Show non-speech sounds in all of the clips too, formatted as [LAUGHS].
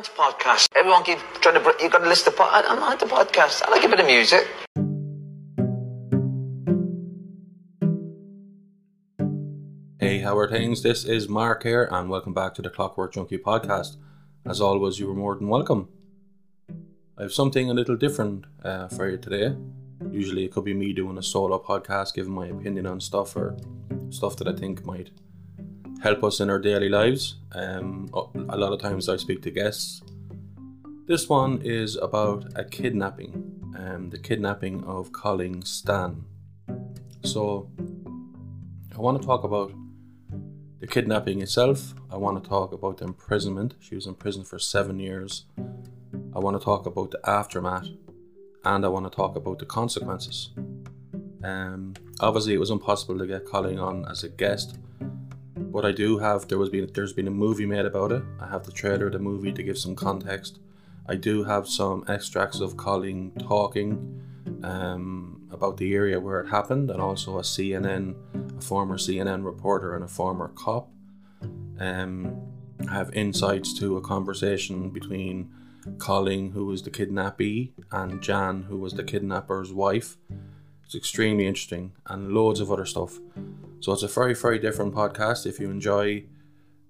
into podcasts. Everyone keeps trying to. br- You got to listen to. I'm not into podcasts. I like a bit of music. Hey, how are things? This is Mark here, and welcome back to the Clockwork Junkie podcast. As always, you are more than welcome. I have something a little different uh, for you today. Usually, it could be me doing a solo podcast, giving my opinion on stuff or stuff that I think might help us in our daily lives. Um, a lot of times, I speak to guests. This one is about a kidnapping, um, the kidnapping of Colleen Stan. So, I want to talk about the kidnapping itself. I want to talk about the imprisonment. She was in prison for seven years. I want to talk about the aftermath, and I want to talk about the consequences. Um, obviously, it was impossible to get Colleen on as a guest, but I do have there was been there's been a movie made about it. I have the trailer, of the movie to give some context. I do have some extracts of Colleen talking um, about the area where it happened, and also a CNN, a former CNN reporter, and a former cop. Um, have insights to a conversation between Colleen, who was the kidnappee, and Jan, who was the kidnapper's wife. It's extremely interesting, and loads of other stuff. So it's a very, very different podcast. If you enjoy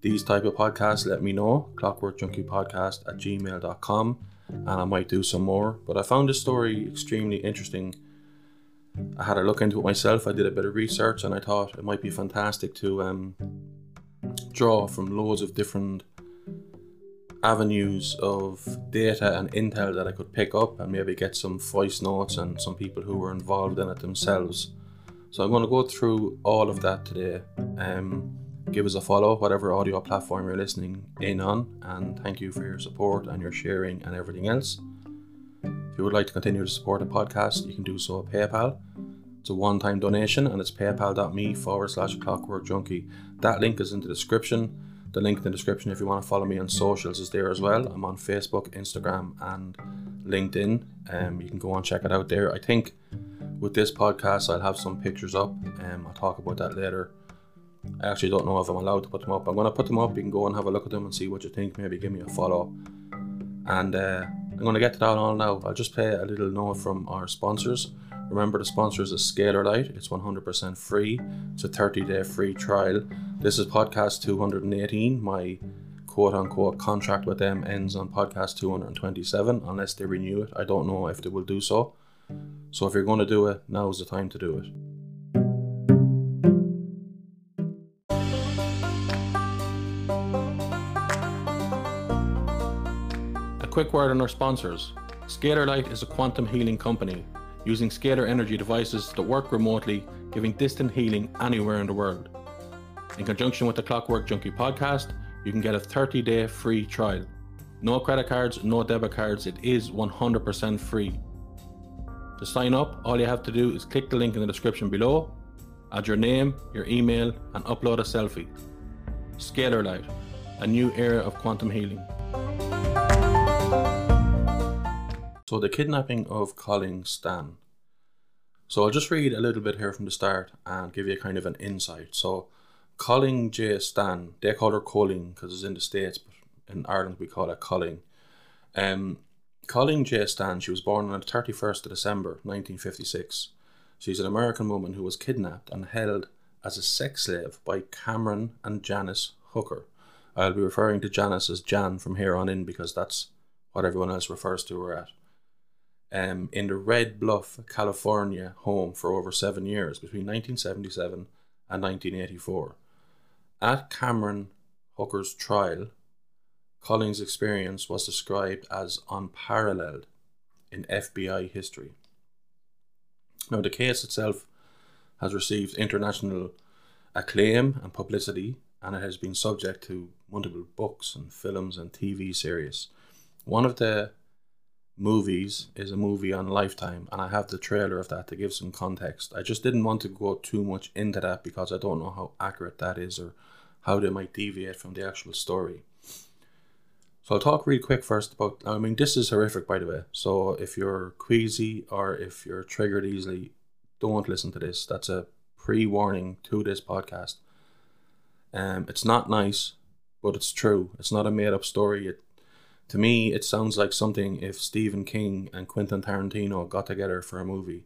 these type of podcasts, let me know. Clockworkjunkiepodcast at gmail.com and I might do some more. But I found this story extremely interesting. I had a look into it myself. I did a bit of research and I thought it might be fantastic to um, draw from loads of different avenues of data and intel that I could pick up and maybe get some voice notes and some people who were involved in it themselves. So I'm going to go through all of that today. Um, give us a follow, whatever audio platform you're listening in on, and thank you for your support and your sharing and everything else. If you would like to continue to support the podcast, you can do so at PayPal. It's a one time donation and it's paypal.me forward slash clockwork junkie. That link is in the description. The link in the description if you want to follow me on socials is there as well. I'm on Facebook, Instagram, and LinkedIn. Um, you can go and check it out there. I think with this podcast, I'll have some pictures up. Um, I'll talk about that later. I actually don't know if I'm allowed to put them up. I'm going to put them up. You can go and have a look at them and see what you think. Maybe give me a follow. And uh, I'm going to get to that all now. I'll just play a little note from our sponsors. Remember, the sponsors is a Scalar Light. It's 100% free. It's a 30 day free trial. This is podcast 218. My quote unquote contract with them ends on podcast 227 unless they renew it. I don't know if they will do so. So if you're going to do it, now is the time to do it. A quick word on our sponsors. Scalar Light is a quantum healing company using scalar energy devices that work remotely, giving distant healing anywhere in the world. In conjunction with the Clockwork Junkie podcast, you can get a 30 day free trial. No credit cards, no debit cards, it is 100% free. To sign up, all you have to do is click the link in the description below, add your name, your email, and upload a selfie. Scalar Light, a new era of quantum healing. So, the kidnapping of Colleen Stan. So, I'll just read a little bit here from the start and give you kind of an insight. So, Colleen J. Stan, they call her Colleen because it's in the States, but in Ireland we call it Colleen. Um, Colleen J. Stan, she was born on the 31st of December 1956. She's an American woman who was kidnapped and held as a sex slave by Cameron and Janice Hooker. I'll be referring to Janice as Jan from here on in because that's what everyone else refers to her. Um, in the Red Bluff, California home for over seven years between 1977 and 1984. At Cameron Hooker's trial, Colleen's experience was described as unparalleled in FBI history. Now, the case itself has received international acclaim and publicity, and it has been subject to multiple books and films and TV series. One of the movies is a movie on Lifetime, and I have the trailer of that to give some context. I just didn't want to go too much into that because I don't know how accurate that is or how they might deviate from the actual story. So I'll talk really quick first about. I mean, this is horrific, by the way. So if you're queasy or if you're triggered easily, don't listen to this. That's a pre-warning to this podcast. Um, it's not nice, but it's true. It's not a made-up story. It, To me, it sounds like something if Stephen King and Quentin Tarantino got together for a movie.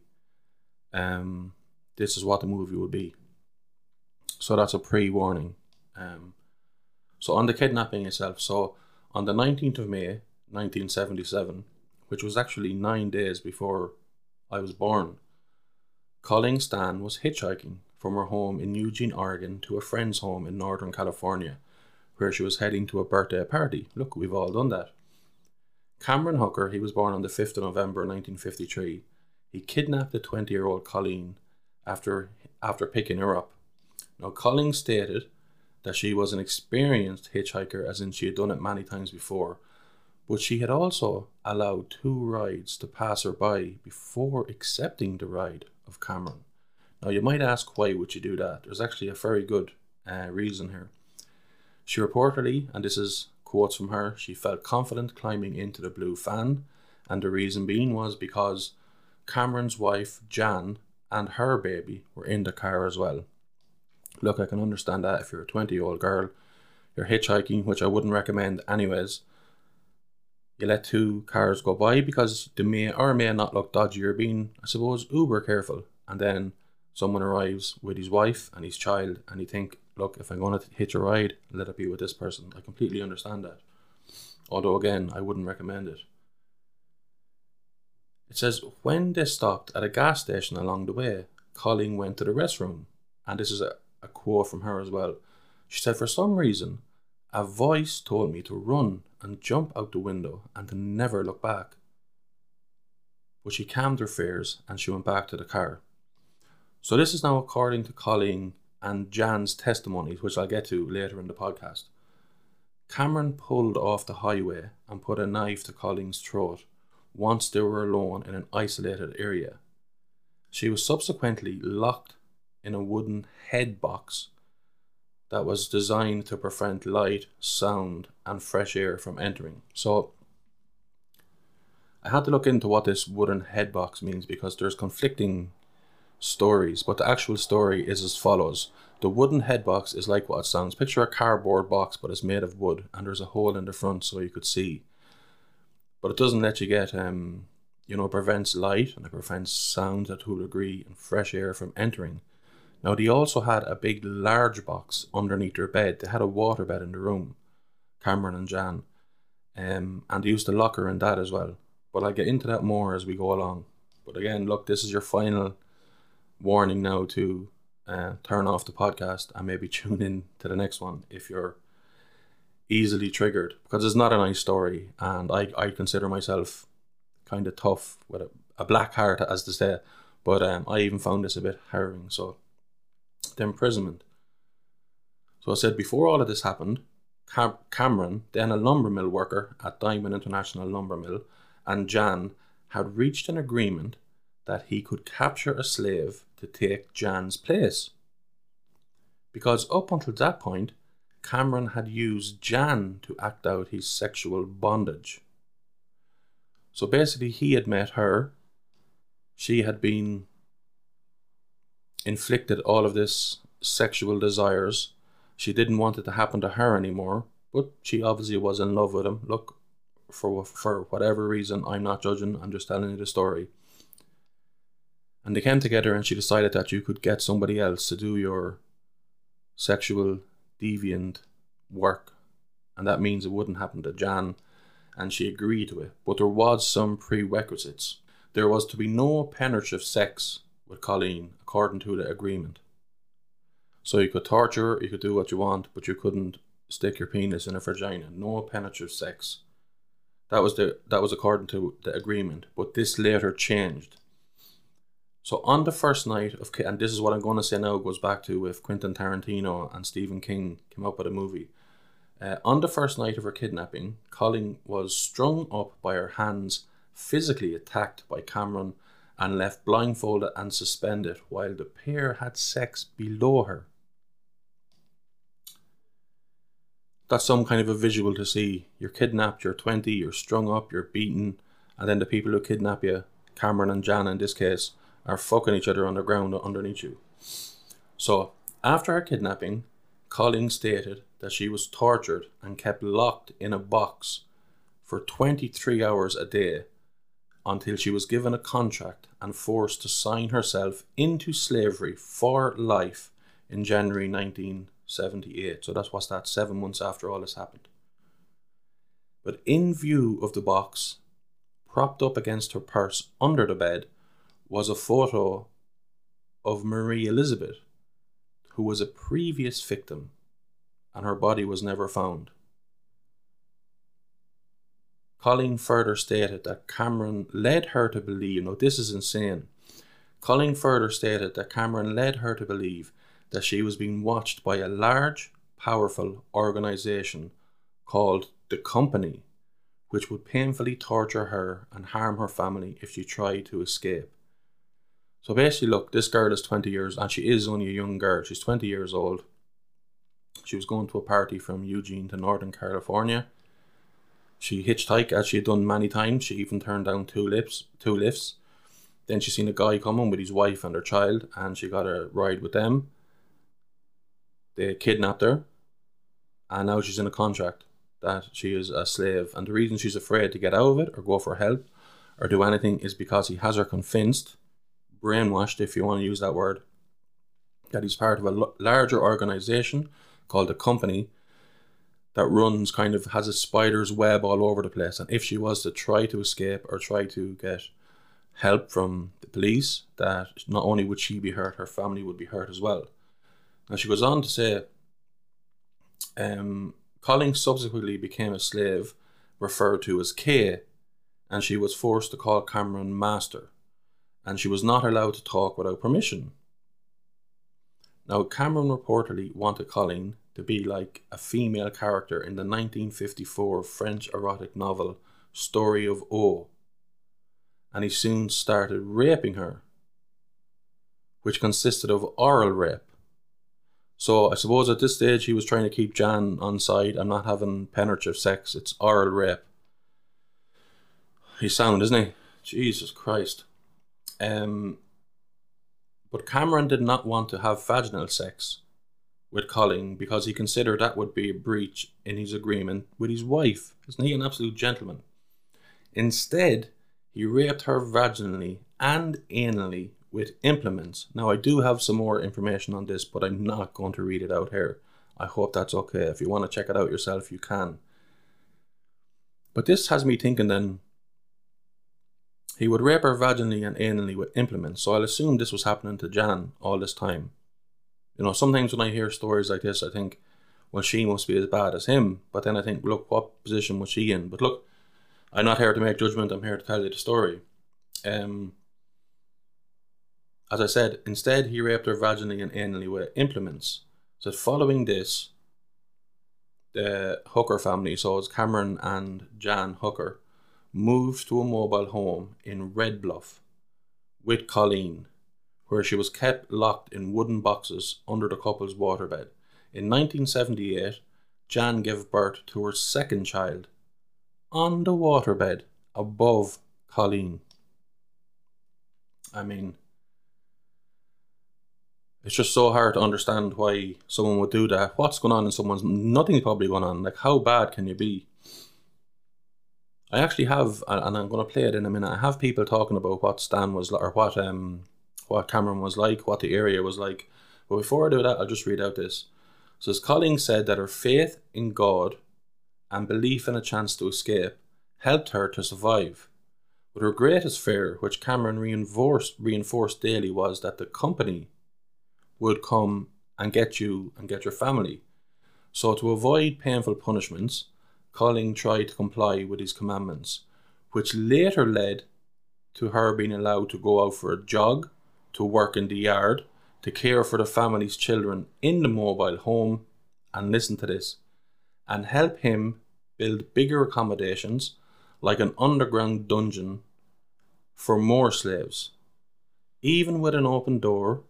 Um, this is what the movie would be. So that's a pre-warning. Um, so on the kidnapping itself, so on the 19th of May, 1977, which was actually nine days before I was born, Colleen Stan was hitchhiking from her home in Eugene, Oregon to a friend's home in Northern California, where she was heading to a birthday party. Look, we've all done that. Cameron Hooker, he was born on the 5th of November 1953. He kidnapped the 20 year old Colleen after, after picking her up. Now, Colleen stated that she was an experienced hitchhiker, as in she had done it many times before, but she had also allowed two rides to pass her by before accepting the ride of Cameron. Now, you might ask why would she do that? There's actually a very good uh, reason here. She reportedly, and this is quotes from her, she felt confident climbing into the blue fan, and the reason being was because Cameron's wife, Jan, and her baby were in the car as well. Look, I can understand that if you're a 20 year old girl, you're hitchhiking, which I wouldn't recommend anyways. You let two cars go by because they may or may not look dodgy. You're being, I suppose, uber careful. And then someone arrives with his wife and his child, and you think, look, if I'm going to hitch a ride, let it be with this person. I completely understand that. Although, again, I wouldn't recommend it. It says, when they stopped at a gas station along the way, Colleen went to the restroom. And this is a, a quote from her as well. She said, For some reason, a voice told me to run and jump out the window and to never look back. But she calmed her fears and she went back to the car. So, this is now according to Colleen and Jan's testimonies, which I'll get to later in the podcast. Cameron pulled off the highway and put a knife to Colleen's throat once they were alone in an isolated area. She was subsequently locked in a wooden head box that was designed to prevent light, sound, and fresh air from entering. So I had to look into what this wooden head box means because there's conflicting stories, but the actual story is as follows. The wooden head box is like what it sounds. Picture a cardboard box, but it's made of wood, and there's a hole in the front so you could see. But it doesn't let you get, um, you know, prevents light and it prevents sound to a degree and fresh air from entering. Now, they also had a big, large box underneath their bed. They had a water bed in the room, Cameron and Jan, um, and they used to lock her in that as well. But I'll get into that more as we go along. But again, look, this is your final warning now to uh, turn off the podcast. And maybe [LAUGHS] tune in to the next one if you're easily triggered because it's not a nice story. And I, I consider myself kind of tough with a, a black heart as to say. But um, I even found this a bit harrowing. So the imprisonment. So I said before all of this happened, Cam- Cameron, then a lumber mill worker at Diamond International Lumber Mill, and Jan had reached an agreement that he could capture a slave to take Jan's place. Because up until that point, Cameron had used Jan to act out his sexual bondage. So basically, he had met her, she had been inflicted all of this sexual desires. She didn't want it to happen to her anymore, but she obviously was in love with him. Look, for for whatever reason, I'm not judging. I'm just telling you the story. And they came together, and she decided that you could get somebody else to do your sexual deviant work, and that means it wouldn't happen to Jan. And she agreed to it, but there was some prerequisites. There was to be no penetrative sex with Colleen according to the agreement. So you could torture, you could do what you want, but you couldn't stick your penis in a vagina. No penetrative sex. That was the that was according to the agreement, but this later changed. So on the first night of and this is what I'm going to say now goes back to if Quentin Tarantino and Stephen King came up with a movie. Uh, on the first night of her kidnapping, Colleen was strung up by her hands, physically attacked by Cameron and left blindfolded and suspended while the pair had sex below her. That's some kind of a visual to see. You're kidnapped, you're 20, you're strung up, you're beaten, and then the people who kidnap you, Cameron and Jan in this case, are fucking each other on the ground underneath you. So, after her kidnapping, Colleen stated that she was tortured and kept locked in a box for 23 hours a day until she was given a contract and forced to sign herself into slavery for life in January 1978. So that's what's that, seven months after all this happened. But in view of the box, propped up against her purse under the bed, was a photo of Marie Elizabeth, who was a previous victim, and her body was never found. Colleen further stated that Cameron led her to believe, now this is insane. Colleen further stated that Cameron led her to believe that she was being watched by a large, powerful organisation called the Company, which would painfully torture her and harm her family if she tried to escape. So basically, look, this girl is 20 years, and she is only a young girl. She's 20 years old. She was going to a party from Eugene to Northern California. She hitchhiked as she had done many times. She even turned down two lifts, two lifts. Then she seen a guy coming with his wife and her child, and she got a ride with them. They kidnapped her, and now she's in a contract that she is a slave. And the reason she's afraid to get out of it or go for help or do anything is because he has her convinced brainwashed, if you want to use that word, that he's part of a larger organization called a company that runs kind of has a spider's web all over the place. And if she was to try to escape or try to get help from the police, that not only would she be hurt, her family would be hurt as well. Now she goes on to say, um, Colleen subsequently became a slave referred to as K, and she was forced to call Cameron master and she was not allowed to talk without permission. Now, Cameron reportedly wanted Colleen to be like a female character in the 1954 French erotic novel Story of O, and he soon started raping her, which consisted of oral rape. So I suppose at this stage he was trying to keep Jan on side and not having penetrative sex. It's oral rape. He's sound, isn't he? Jesus Christ. Um, but Cameron did not want to have vaginal sex with Colleen because he considered that would be a breach in his agreement with his wife. Isn't he an absolute gentleman? Instead, he raped her vaginally and anally with implements. Now, I do have some more information on this, but I'm not going to read it out here. I hope that's okay. If you want to check it out yourself, you can. But this has me thinking then he would rape her vaginally and anally with implements, so I'll assume this was happening to Jan all this time. You know, sometimes when I hear stories like this, I think, well, she must be as bad as him. But then I think, look, what position was she in? But look, I'm not here to make judgment, I'm here to tell you the story. Um, as I said, instead he raped her vaginally and anally with implements. So following this, the Hooker family, so it's Cameron and Jan Hooker, moved to a mobile home in Red Bluff with Colleen, where she was kept locked in wooden boxes under the couple's waterbed. In 1978, Jan gave birth to her second child on the waterbed above Colleen. I mean, it's just so hard to understand why someone would do that. What's going on in someone's nothing's probably going on. Like, how bad can you be? I actually have, and I'm going to play it in a minute. I have people talking about what Stan was like, or what um, what Cameron was like, what the area was like. But before I do that, I'll just read out this. So, as Colleen said that her faith in God and belief in a chance to escape helped her to survive. But her greatest fear, which Cameron reinforced, reinforced daily, was that the company would come and get you and get your family. So, to avoid painful punishments, Colleen tried to comply with his commandments, which later led to her being allowed to go out for a jog, to work in the yard, to care for the family's children in the mobile home, and listen to this, and help him build bigger accommodations like an underground dungeon for more slaves. Even with an open door,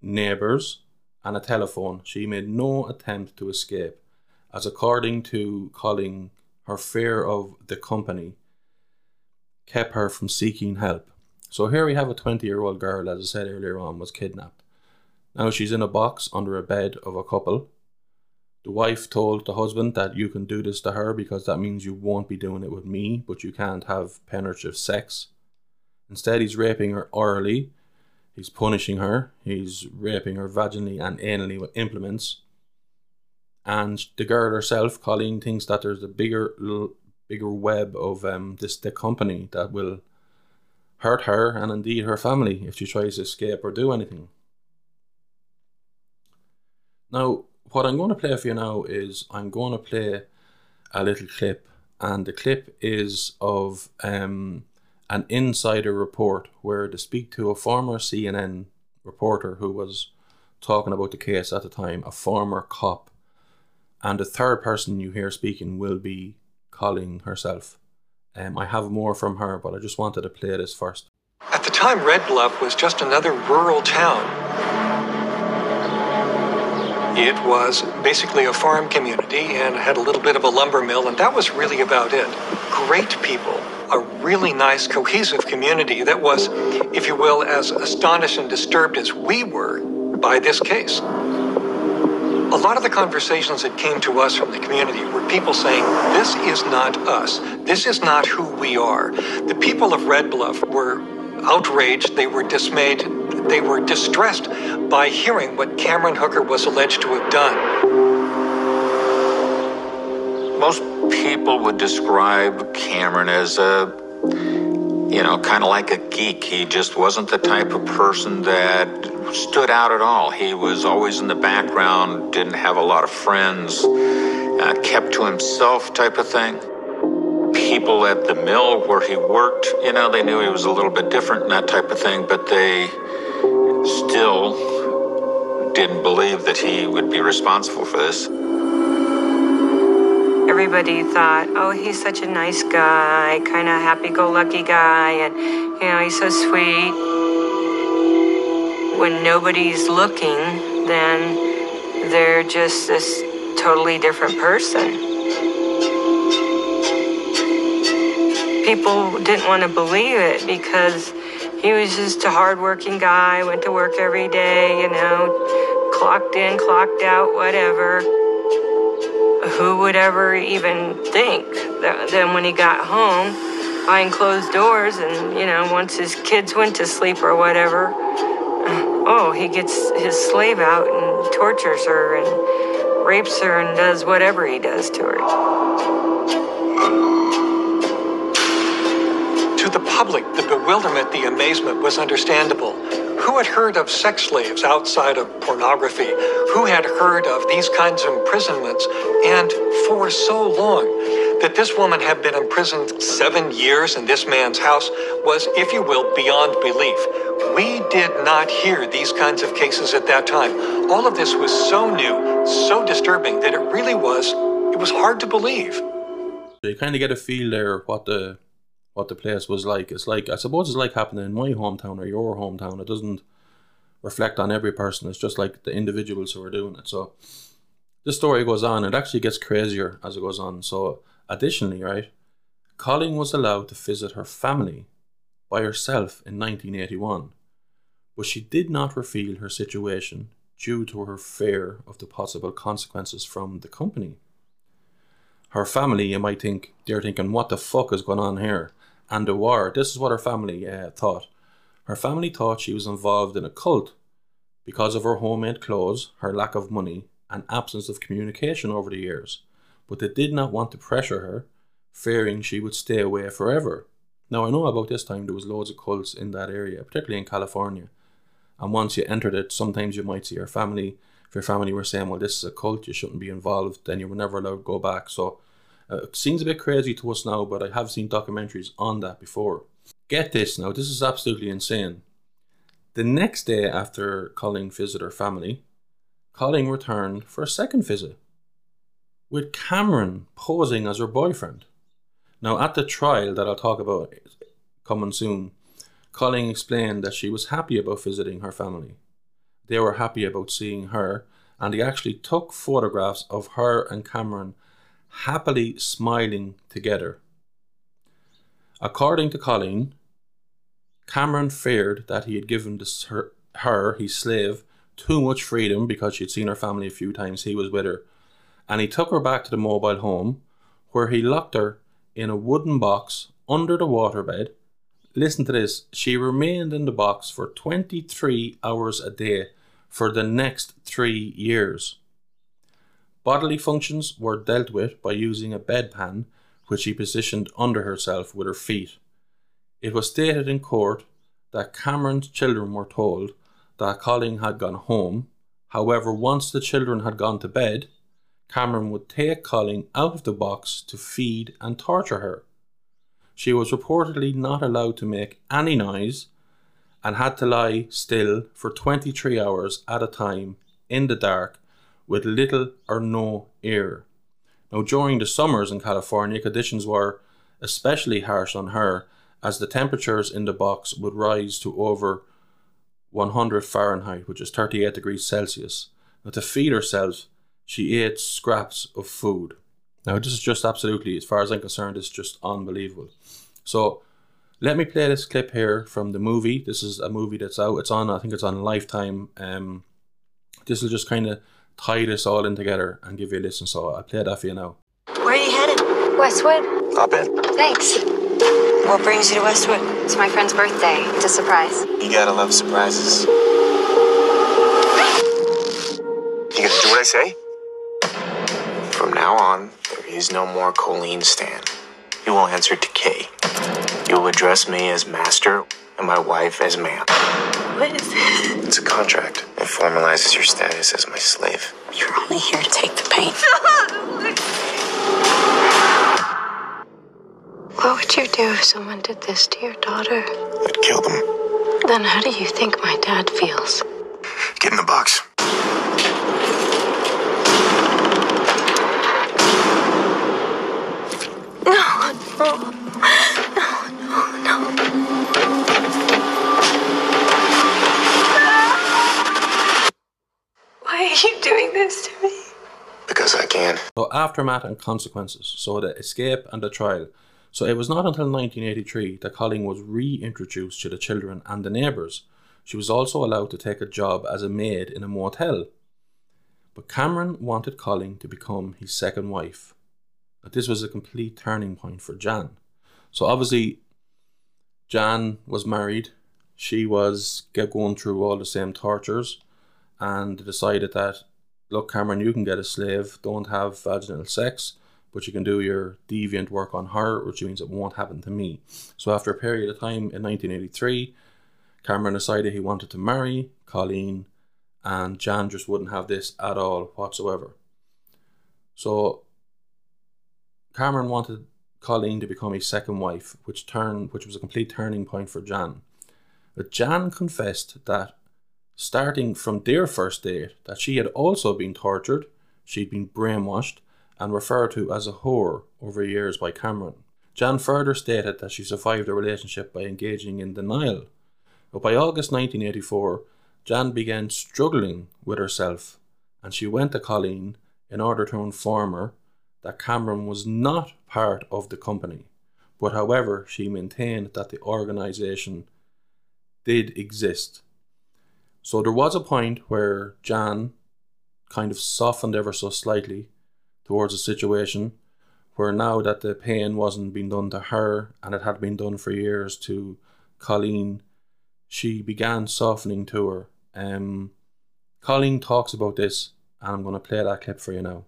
neighbours, and a telephone, she made no attempt to escape as according to Colleen, her fear of the company kept her from seeking help. So here we have a 20 year old girl, as I said earlier on, was kidnapped. Now she's in a box under a bed of a couple. The wife told the husband that you can do this to her because that means you won't be doing it with me, but you can't have penetrative sex. Instead, he's raping her orally, he's punishing her, he's raping her vaginally and anally with implements. And the girl herself, Colleen, thinks that there's a bigger, bigger web of um, this the company that will hurt her and indeed her family if she tries to escape or do anything. Now, what I'm going to play for you now is I'm going to play a little clip, and the clip is of um, an insider report where they speak to a former CNN reporter who was talking about the case at the time, a former cop, and the third person you hear speaking will be Colleen herself. Um, I have more from her, but I just wanted to play this first. At the time, Red Bluff was just another rural town. It was basically a farm community and had a little bit of a lumber mill, and that was really about it. Great people, a really nice, cohesive community that was, if you will, as astonished and disturbed as we were by this case. A lot of the conversations that came to us from the community were people saying, This is not us. This is not who we are. The people of Red Bluff were outraged, they were dismayed, they were distressed by hearing what Cameron Hooker was alleged to have done. Most people would describe Cameron as a, you know, kind of like a geek. He just wasn't the type of person that stood out at all. He was always in the background, didn't have a lot of friends, uh, kept to himself type of thing people at the mill where he worked, you know, they knew he was a little bit different and that type of thing, but they still didn't believe that he would be responsible for this. Everybody thought, oh, he's such a nice guy, kind of happy go lucky guy, and, you know, he's so sweet. When nobody's looking, then they're just this totally different person. people didn't want to believe it because he was just a hardworking guy, went to work every day, you know, clocked in, clocked out, whatever. Who would ever even think that then when he got home, behind closed doors, and you know, once his kids went to sleep or whatever, oh, he gets his slave out and tortures her and rapes her and does whatever he does to her To the public, the bewilderment, the amazement was understandable. Who had heard of sex slaves outside of pornography? Who had heard of these kinds of imprisonments? And for so long, that this woman had been imprisoned seven years in this man's house was, if you will, beyond belief. We did not hear these kinds of cases at that time. All of this was so new, so disturbing that it really was, it was hard to believe. You kind of get a feel there what the what the place was like. It's like I suppose it's like happening in my hometown or your hometown. It doesn't reflect on every person. It's just like the individuals who are doing it. So the story goes on. It actually gets crazier as it goes on. So additionally, right, Colleen was allowed to visit her family by herself in 1981, but she did not reveal her situation due to her fear of the possible consequences from the company. Her family, you might think, they're thinking, what the fuck is going on here? and the war. This is what her family uh, thought. Her family thought she was involved in a cult because of her homemade clothes, her lack of money, and absence of communication over the years. But they did not want to pressure her, fearing she would stay away forever. Now I know about this time there was loads of cults in that area, particularly in California. And once you entered it, sometimes you might see your family. If your family were saying, "Well, this is a cult, you shouldn't be involved," then you were never allowed to go back. So uh, it seems a bit crazy to us now, but I have seen documentaries on that before. Get this now, this is absolutely insane. The next day after Colleen visited her family, Colleen returned for a second visit with Cameron posing as her boyfriend. Now, at the trial that I'll talk about coming soon, Colleen explained that she was happy about visiting her family. They were happy about seeing her, and he actually took photographs of her and Cameron happily smiling together. According to Colleen, Cameron feared that he had given this, her, her, his slave, too much freedom because she'd seen her family a few times he was with her, and he took her back to the mobile home where he locked her in a wooden box under the waterbed. Listen to this she remained in the box for 23 hours a day for the next three years. Bodily functions were dealt with by using a bedpan which she positioned under herself with her feet. It was stated in court that Cameron's children were told that Colleen had gone home. However, once the children had gone to bed, Cameron would take Colleen out of the box to feed and torture her. She was reportedly not allowed to make any noise and had to lie still for 23 hours at a time in the dark with little or no air. Now, during the summers in California, conditions were especially harsh on her as the temperatures in the box would rise to over 100 Fahrenheit, which is 38 degrees Celsius. Now, to feed herself, she ate scraps of food. Now, this is just absolutely, as far as I'm concerned, it's just unbelievable. So, let me play this clip here from the movie. This is a movie that's out. It's on, I think it's on Lifetime. Um, this will just kind of tie this all in together and give you a listen. So, I'll play that for you now. Where are you headed? Westwood? Up in. Thanks. What brings you to Westwood? It's my friend's birthday. It's a surprise. You gotta love surprises. You gonna do what I say? From now on, there is no more Colleen Stan. You will answer to Kay. You will address me as master and my wife as ma'am. What is this? It's a contract. It formalizes your status as my slave. You're only here to take the pain. [LAUGHS] What would you do if someone did this to your daughter? I'd kill them. Then how do you think my dad feels? Get in the box. Aftermath and consequences. So, the escape and the trial. So, it was not until 1983 that Colleen was reintroduced to the children and the neighbours. She was also allowed to take a job as a maid in a motel. But Cameron wanted Colleen to become his second wife. But this was a complete turning point for Jan. So, obviously, Jan was married. She was going through all the same tortures and decided that look, Cameron, you can get a slave, don't have vaginal sex, but you can do your deviant work on her, which means it won't happen to me. So after a period of time in 1983, Cameron decided he wanted to marry Colleen, and Jan just wouldn't have this at all whatsoever. So Cameron wanted Colleen to become his second wife, which turned, which was a complete turning point for Jan. But Jan confessed that starting from their first date that she had also been tortured, she'd been brainwashed, and referred to as a whore over years by Cameron. Jan further stated that she survived the relationship by engaging in denial. But by August 1984, Jan began struggling with herself and she went to Colleen in order to inform her that Cameron was not part of the company. But however, she maintained that the organisation did exist so there was a point where Jan kind of softened ever so slightly towards the situation where now that the pain wasn't being done to her and it had been done for years to Colleen, she began softening to her. Um, Colleen talks about this and I'm going to play that clip for you now.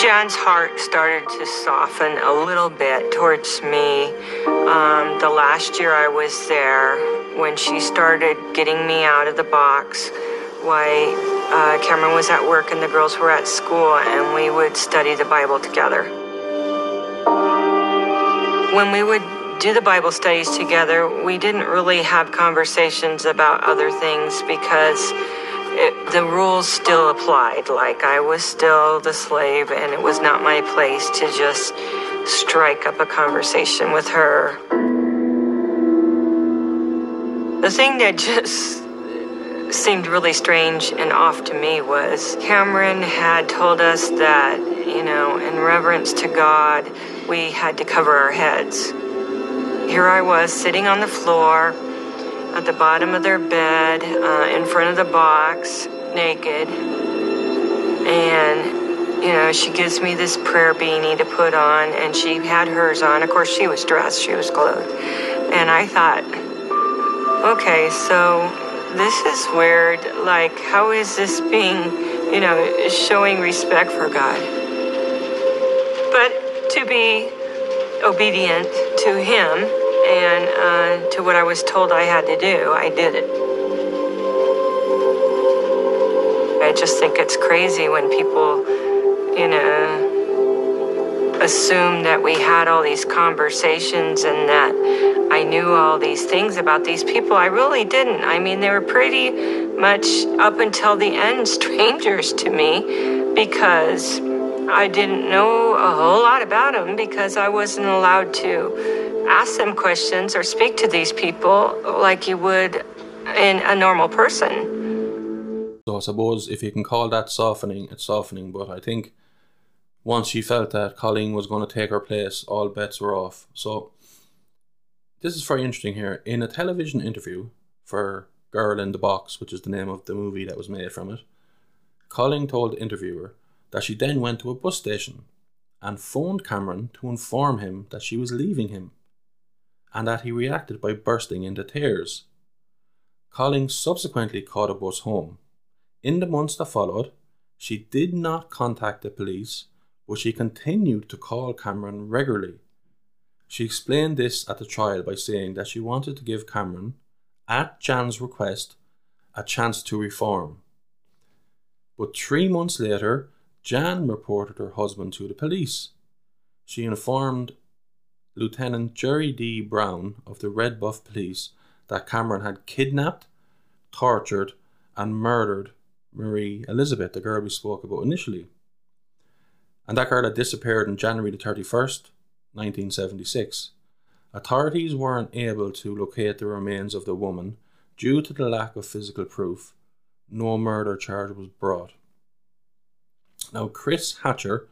Jan's heart started to soften a little bit towards me. Um, the last year I was there, when she started getting me out of the box, why uh, Cameron was at work and the girls were at school, and we would study the Bible together. When we would do the Bible studies together, we didn't really have conversations about other things because it, the rules still applied. Like I was still the slave, and it was not my place to just strike up a conversation with her. The thing that just seemed really strange and off to me was Cameron had told us that, you know, in reverence to God, we had to cover our heads. Here I was sitting on the floor at the bottom of their bed, uh, in front of the box, naked. And you know, she gives me this prayer beanie to put on, and she had hers on. Of course, she was dressed, she was clothed. And I thought, okay, so this is weird. Like, how is this being, you know, showing respect for God? But to be obedient to Him and uh, to what I was told I had to do, I did it. I just think it's crazy when people, you know, assume that we had all these conversations and that I knew all these things about these people. I really didn't. I mean, they were pretty much up until the end [LAUGHS] strangers to me because I didn't know a whole lot about them because I wasn't allowed to ask them questions or speak to these people like you would in a normal person. So I suppose if you can call that softening, it's softening. But I think once she felt that Colleen was going to take her place, all bets were off. So this is very interesting here. In a television interview for Girl in the Box, which is the name of the movie that was made from it, Colleen told the interviewer that she then went to a bus station and phoned Cameron to inform him that she was leaving him and that he reacted by bursting into tears. Colleen subsequently caught a bus home. In the months that followed, she did not contact the police, but she continued to call Cameron regularly. She explained this at the trial by saying that she wanted to give Cameron, at Jan's request, a chance to reform. But three months later, Jan reported her husband to the police. She informed Lieutenant Jerry D. Brown of the Red Bluff Police that Cameron had kidnapped, tortured, and murdered Marie Elizabeth, the girl we spoke about initially. And that girl had disappeared on January the 31st, 1976. Authorities weren't able to locate the remains of the woman due to the lack of physical proof. No murder charge was brought. Now, Chris Hatcher,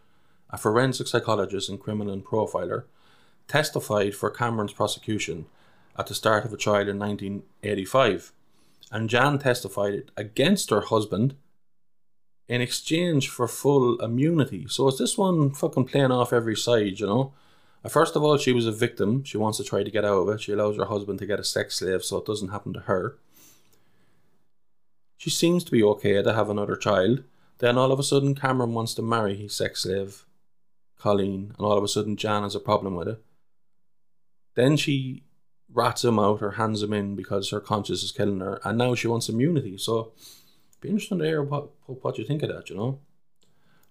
a forensic psychologist and criminal profiler, testified for Cameron's prosecution at the start of a trial in 1985, and Jan testified against her husband in exchange for full immunity. So is this one fucking playing off every side, you know? Uh, First of all, she was a victim. She wants to try to get out of it. She allows her husband to get a sex slave so it doesn't happen to her. She seems to be okay to have another child. Then all of a sudden, Cameron wants to marry his sex slave, Colleen, and all of a sudden, Jan has a problem with it. Then she rats him out or hands him in because her conscience is killing her, and now she wants immunity. So, be interesting to hear what, what you think of that, you know?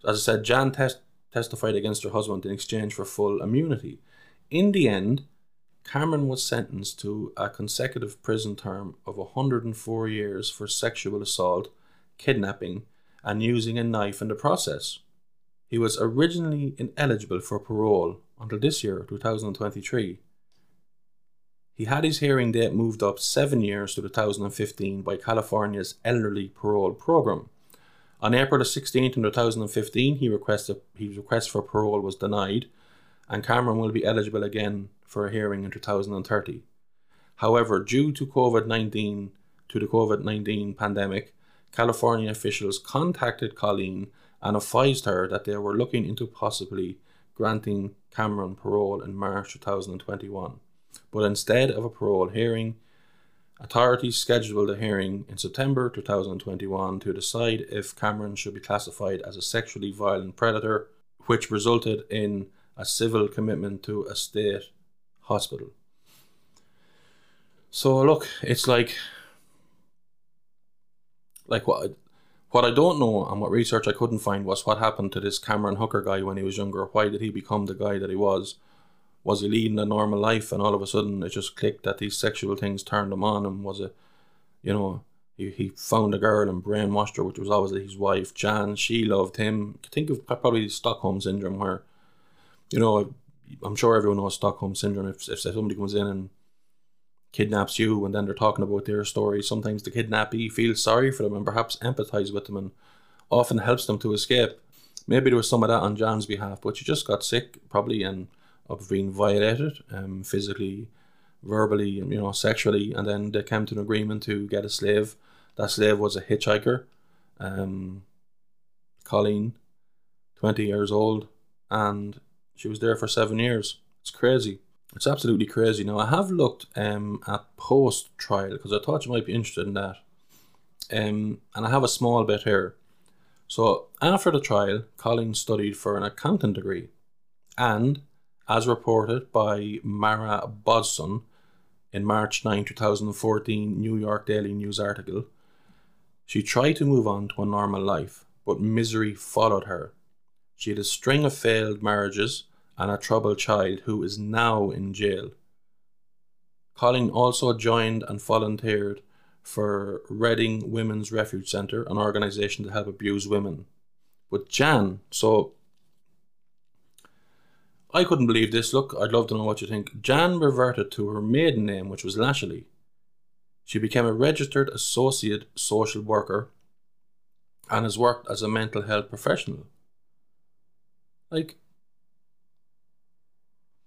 As I said, Jan test, testified against her husband in exchange for full immunity. In the end, Cameron was sentenced to a consecutive prison term of 104 years for sexual assault, kidnapping, and using a knife in the process. He was originally ineligible for parole until this year, 2023. He had his hearing date moved up seven years to 2015 by California's Elderly Parole Program. On April the 16th, 2015, he requested his request for parole was denied, and Cameron will be eligible again for a hearing in 2030. However, due to COVID-19 to the COVID-19 pandemic, California officials contacted Colleen and advised her that they were looking into possibly granting Cameron parole in March 2021. But instead of a parole hearing, authorities scheduled a hearing in September 2021 to decide if Cameron should be classified as a sexually violent predator, which resulted in a civil commitment to a state hospital. So look, it's like like what what I don't know and what research I couldn't find was what happened to this Cameron Hooker guy when he was younger. Why did he become the guy that he was? Was he leading a normal life? And all of a sudden it just clicked that these sexual things turned him on and was it you know he, he found a girl and brainwashed her which was always his wife Jan. She loved him. Think of probably Stockholm syndrome where you know I'm sure everyone knows Stockholm syndrome. If, if somebody comes in and kidnaps you and then they're talking about their story sometimes the kidnappee feels sorry for them and perhaps empathize with them and often helps them to escape. Maybe there was some of that on Jan's behalf but she just got sick probably and of being violated um, physically verbally you know sexually and then they came to an agreement to get a slave that slave was a hitchhiker um, Colleen 20 years old, and she was there for seven years. It's crazy. It's absolutely crazy. Now, I have looked um, at post trial because I thought you might be interested in that. Um, and I have a small bit here. So, after the trial, Colleen studied for an accounting degree. And, as reported by Mara Bovsun in March 9, 2014 New York Daily News article, she tried to move on to a normal life, but misery followed her. She had a string of failed marriages and a troubled child who is now in jail. Colleen also joined and volunteered for Redding Women's Refuge Centre, an organisation to help abused women. But Jan, so I couldn't believe this. Look, I'd love to know what you think. Jan reverted to her maiden name, which was Lashley. She became a registered associate social worker and has worked as a mental health professional. Like,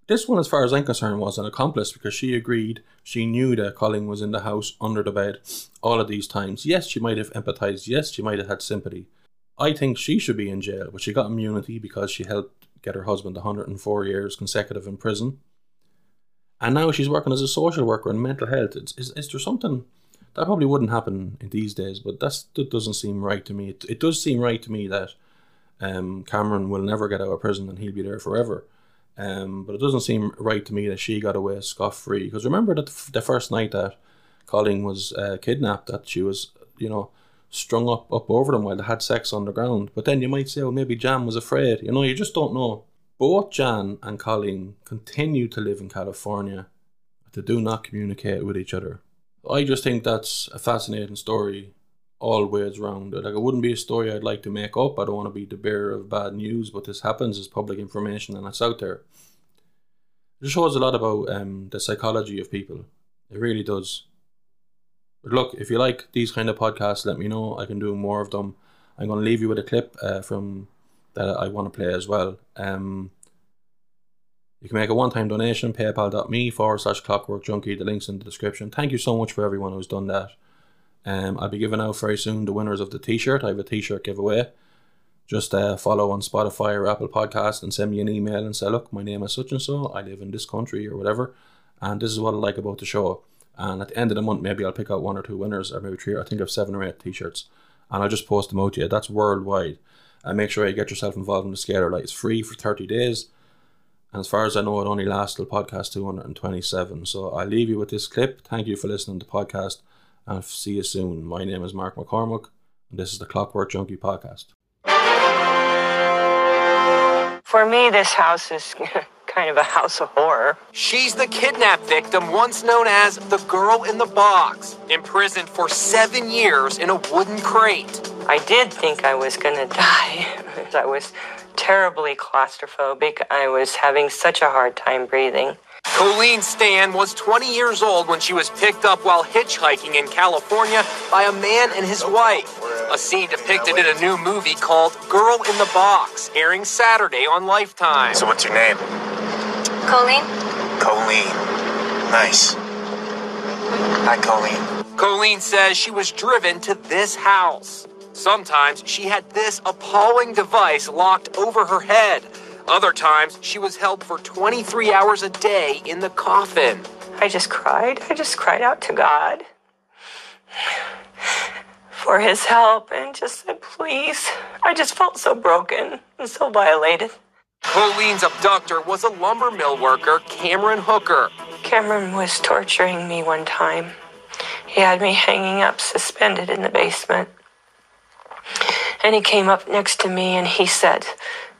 this one, as far as I'm concerned, was an accomplice because she agreed she knew that Colleen was in the house under the bed all of these times. Yes, she might have empathized. Yes, she might have had sympathy. I think she should be in jail, but she got immunity because she helped get her husband 104 years consecutive in prison and now she's working as a social worker in mental health. Is, is, there something that probably wouldn't happen in these days? But that's that doesn't seem right to me. It, it does seem right to me that um, Cameron will never get out of prison and he'll be there forever. Um, but it doesn't seem right to me that she got away scot free. Because remember that the first night that Colleen was uh, kidnapped, that she was, you know, strung up up over them while they had sex on the ground. But then you might say, well, maybe Jan was afraid. You know, you just don't know. Both Jan and Colleen continue to live in California, but they do not communicate with each other. I just think that's a fascinating story all ways round. Like it wouldn't be a story I'd like to make up. I don't want to be the bearer of bad news, but this happens as public information and it's out there. It shows a lot about um, the psychology of people. It really does. Look, if you like these kind of podcasts, let me know. I can do more of them. I'm going to leave you with a clip uh, from that I want to play as well. Um, you can make a one-time donation, paypal.me forward slash clockwork junkie. The link's in the description. Thank you so much for everyone who's done that. Um, I'll be giving out very soon the winners of the t-shirt. I have a t-shirt giveaway. Just uh, follow on Spotify or Apple Podcast and send me an email and say, look, my name is such and so. I live in this country or whatever. And this is what I like about the show. And at the end of the month, maybe I'll pick out one or two winners or maybe three. I think I have seven or eight t-shirts. And I'll just post them out to you. That's worldwide and make sure you get yourself involved in the Scalar Light It's free for 30 days. And as far as I know, it only lasts till podcast 227. So I leave you with this clip. Thank you for listening to the podcast and see you soon. My name is Mark McCormack, and this is the Clockwork Junkie Podcast. For me, this house is [LAUGHS] kind of a house of horror. She's the kidnap victim once known as the girl in the box, imprisoned for seven years in a wooden crate. I did think I was going to die. [LAUGHS] I was terribly claustrophobic. I was having such a hard time breathing. Colleen Stan was 20 years old when she was picked up while hitchhiking in California by a man and his wife. A scene depicted in a new movie called Girl in the Box, airing Saturday on Lifetime. So, what's your name? Colleen? Colleen. Nice. Hi, Colleen. Colleen says she was driven to this house. Sometimes she had this appalling device locked over her head. Other times she was held for 23 hours a day in the coffin. I just cried. I just cried out to God for his help and just said, please. I just felt so broken and so violated. Colleen's abductor was a lumber mill worker, Cameron Hooker. Cameron was torturing me one time. He had me hanging up suspended in the basement. And he came up next to me and he said,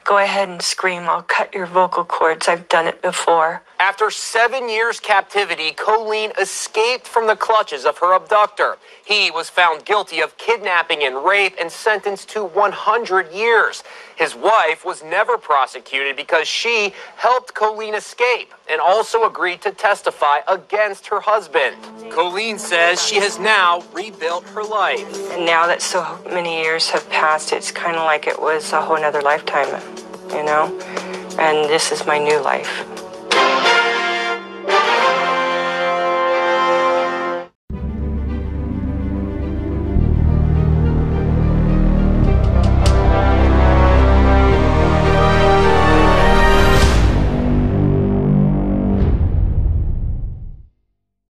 Go ahead and scream. I'll cut your vocal cords. I've done it before. After seven years' captivity, Colleen escaped from the clutches of her abductor. He was found guilty of kidnapping and rape and sentenced to 100 years. His wife was never prosecuted because she helped Colleen escape and also agreed to testify against her husband. Colleen says she has now rebuilt her life. And now that so many years have passed, it's kind of like it was a whole nother lifetime, you know? And this is my new life. Thank you.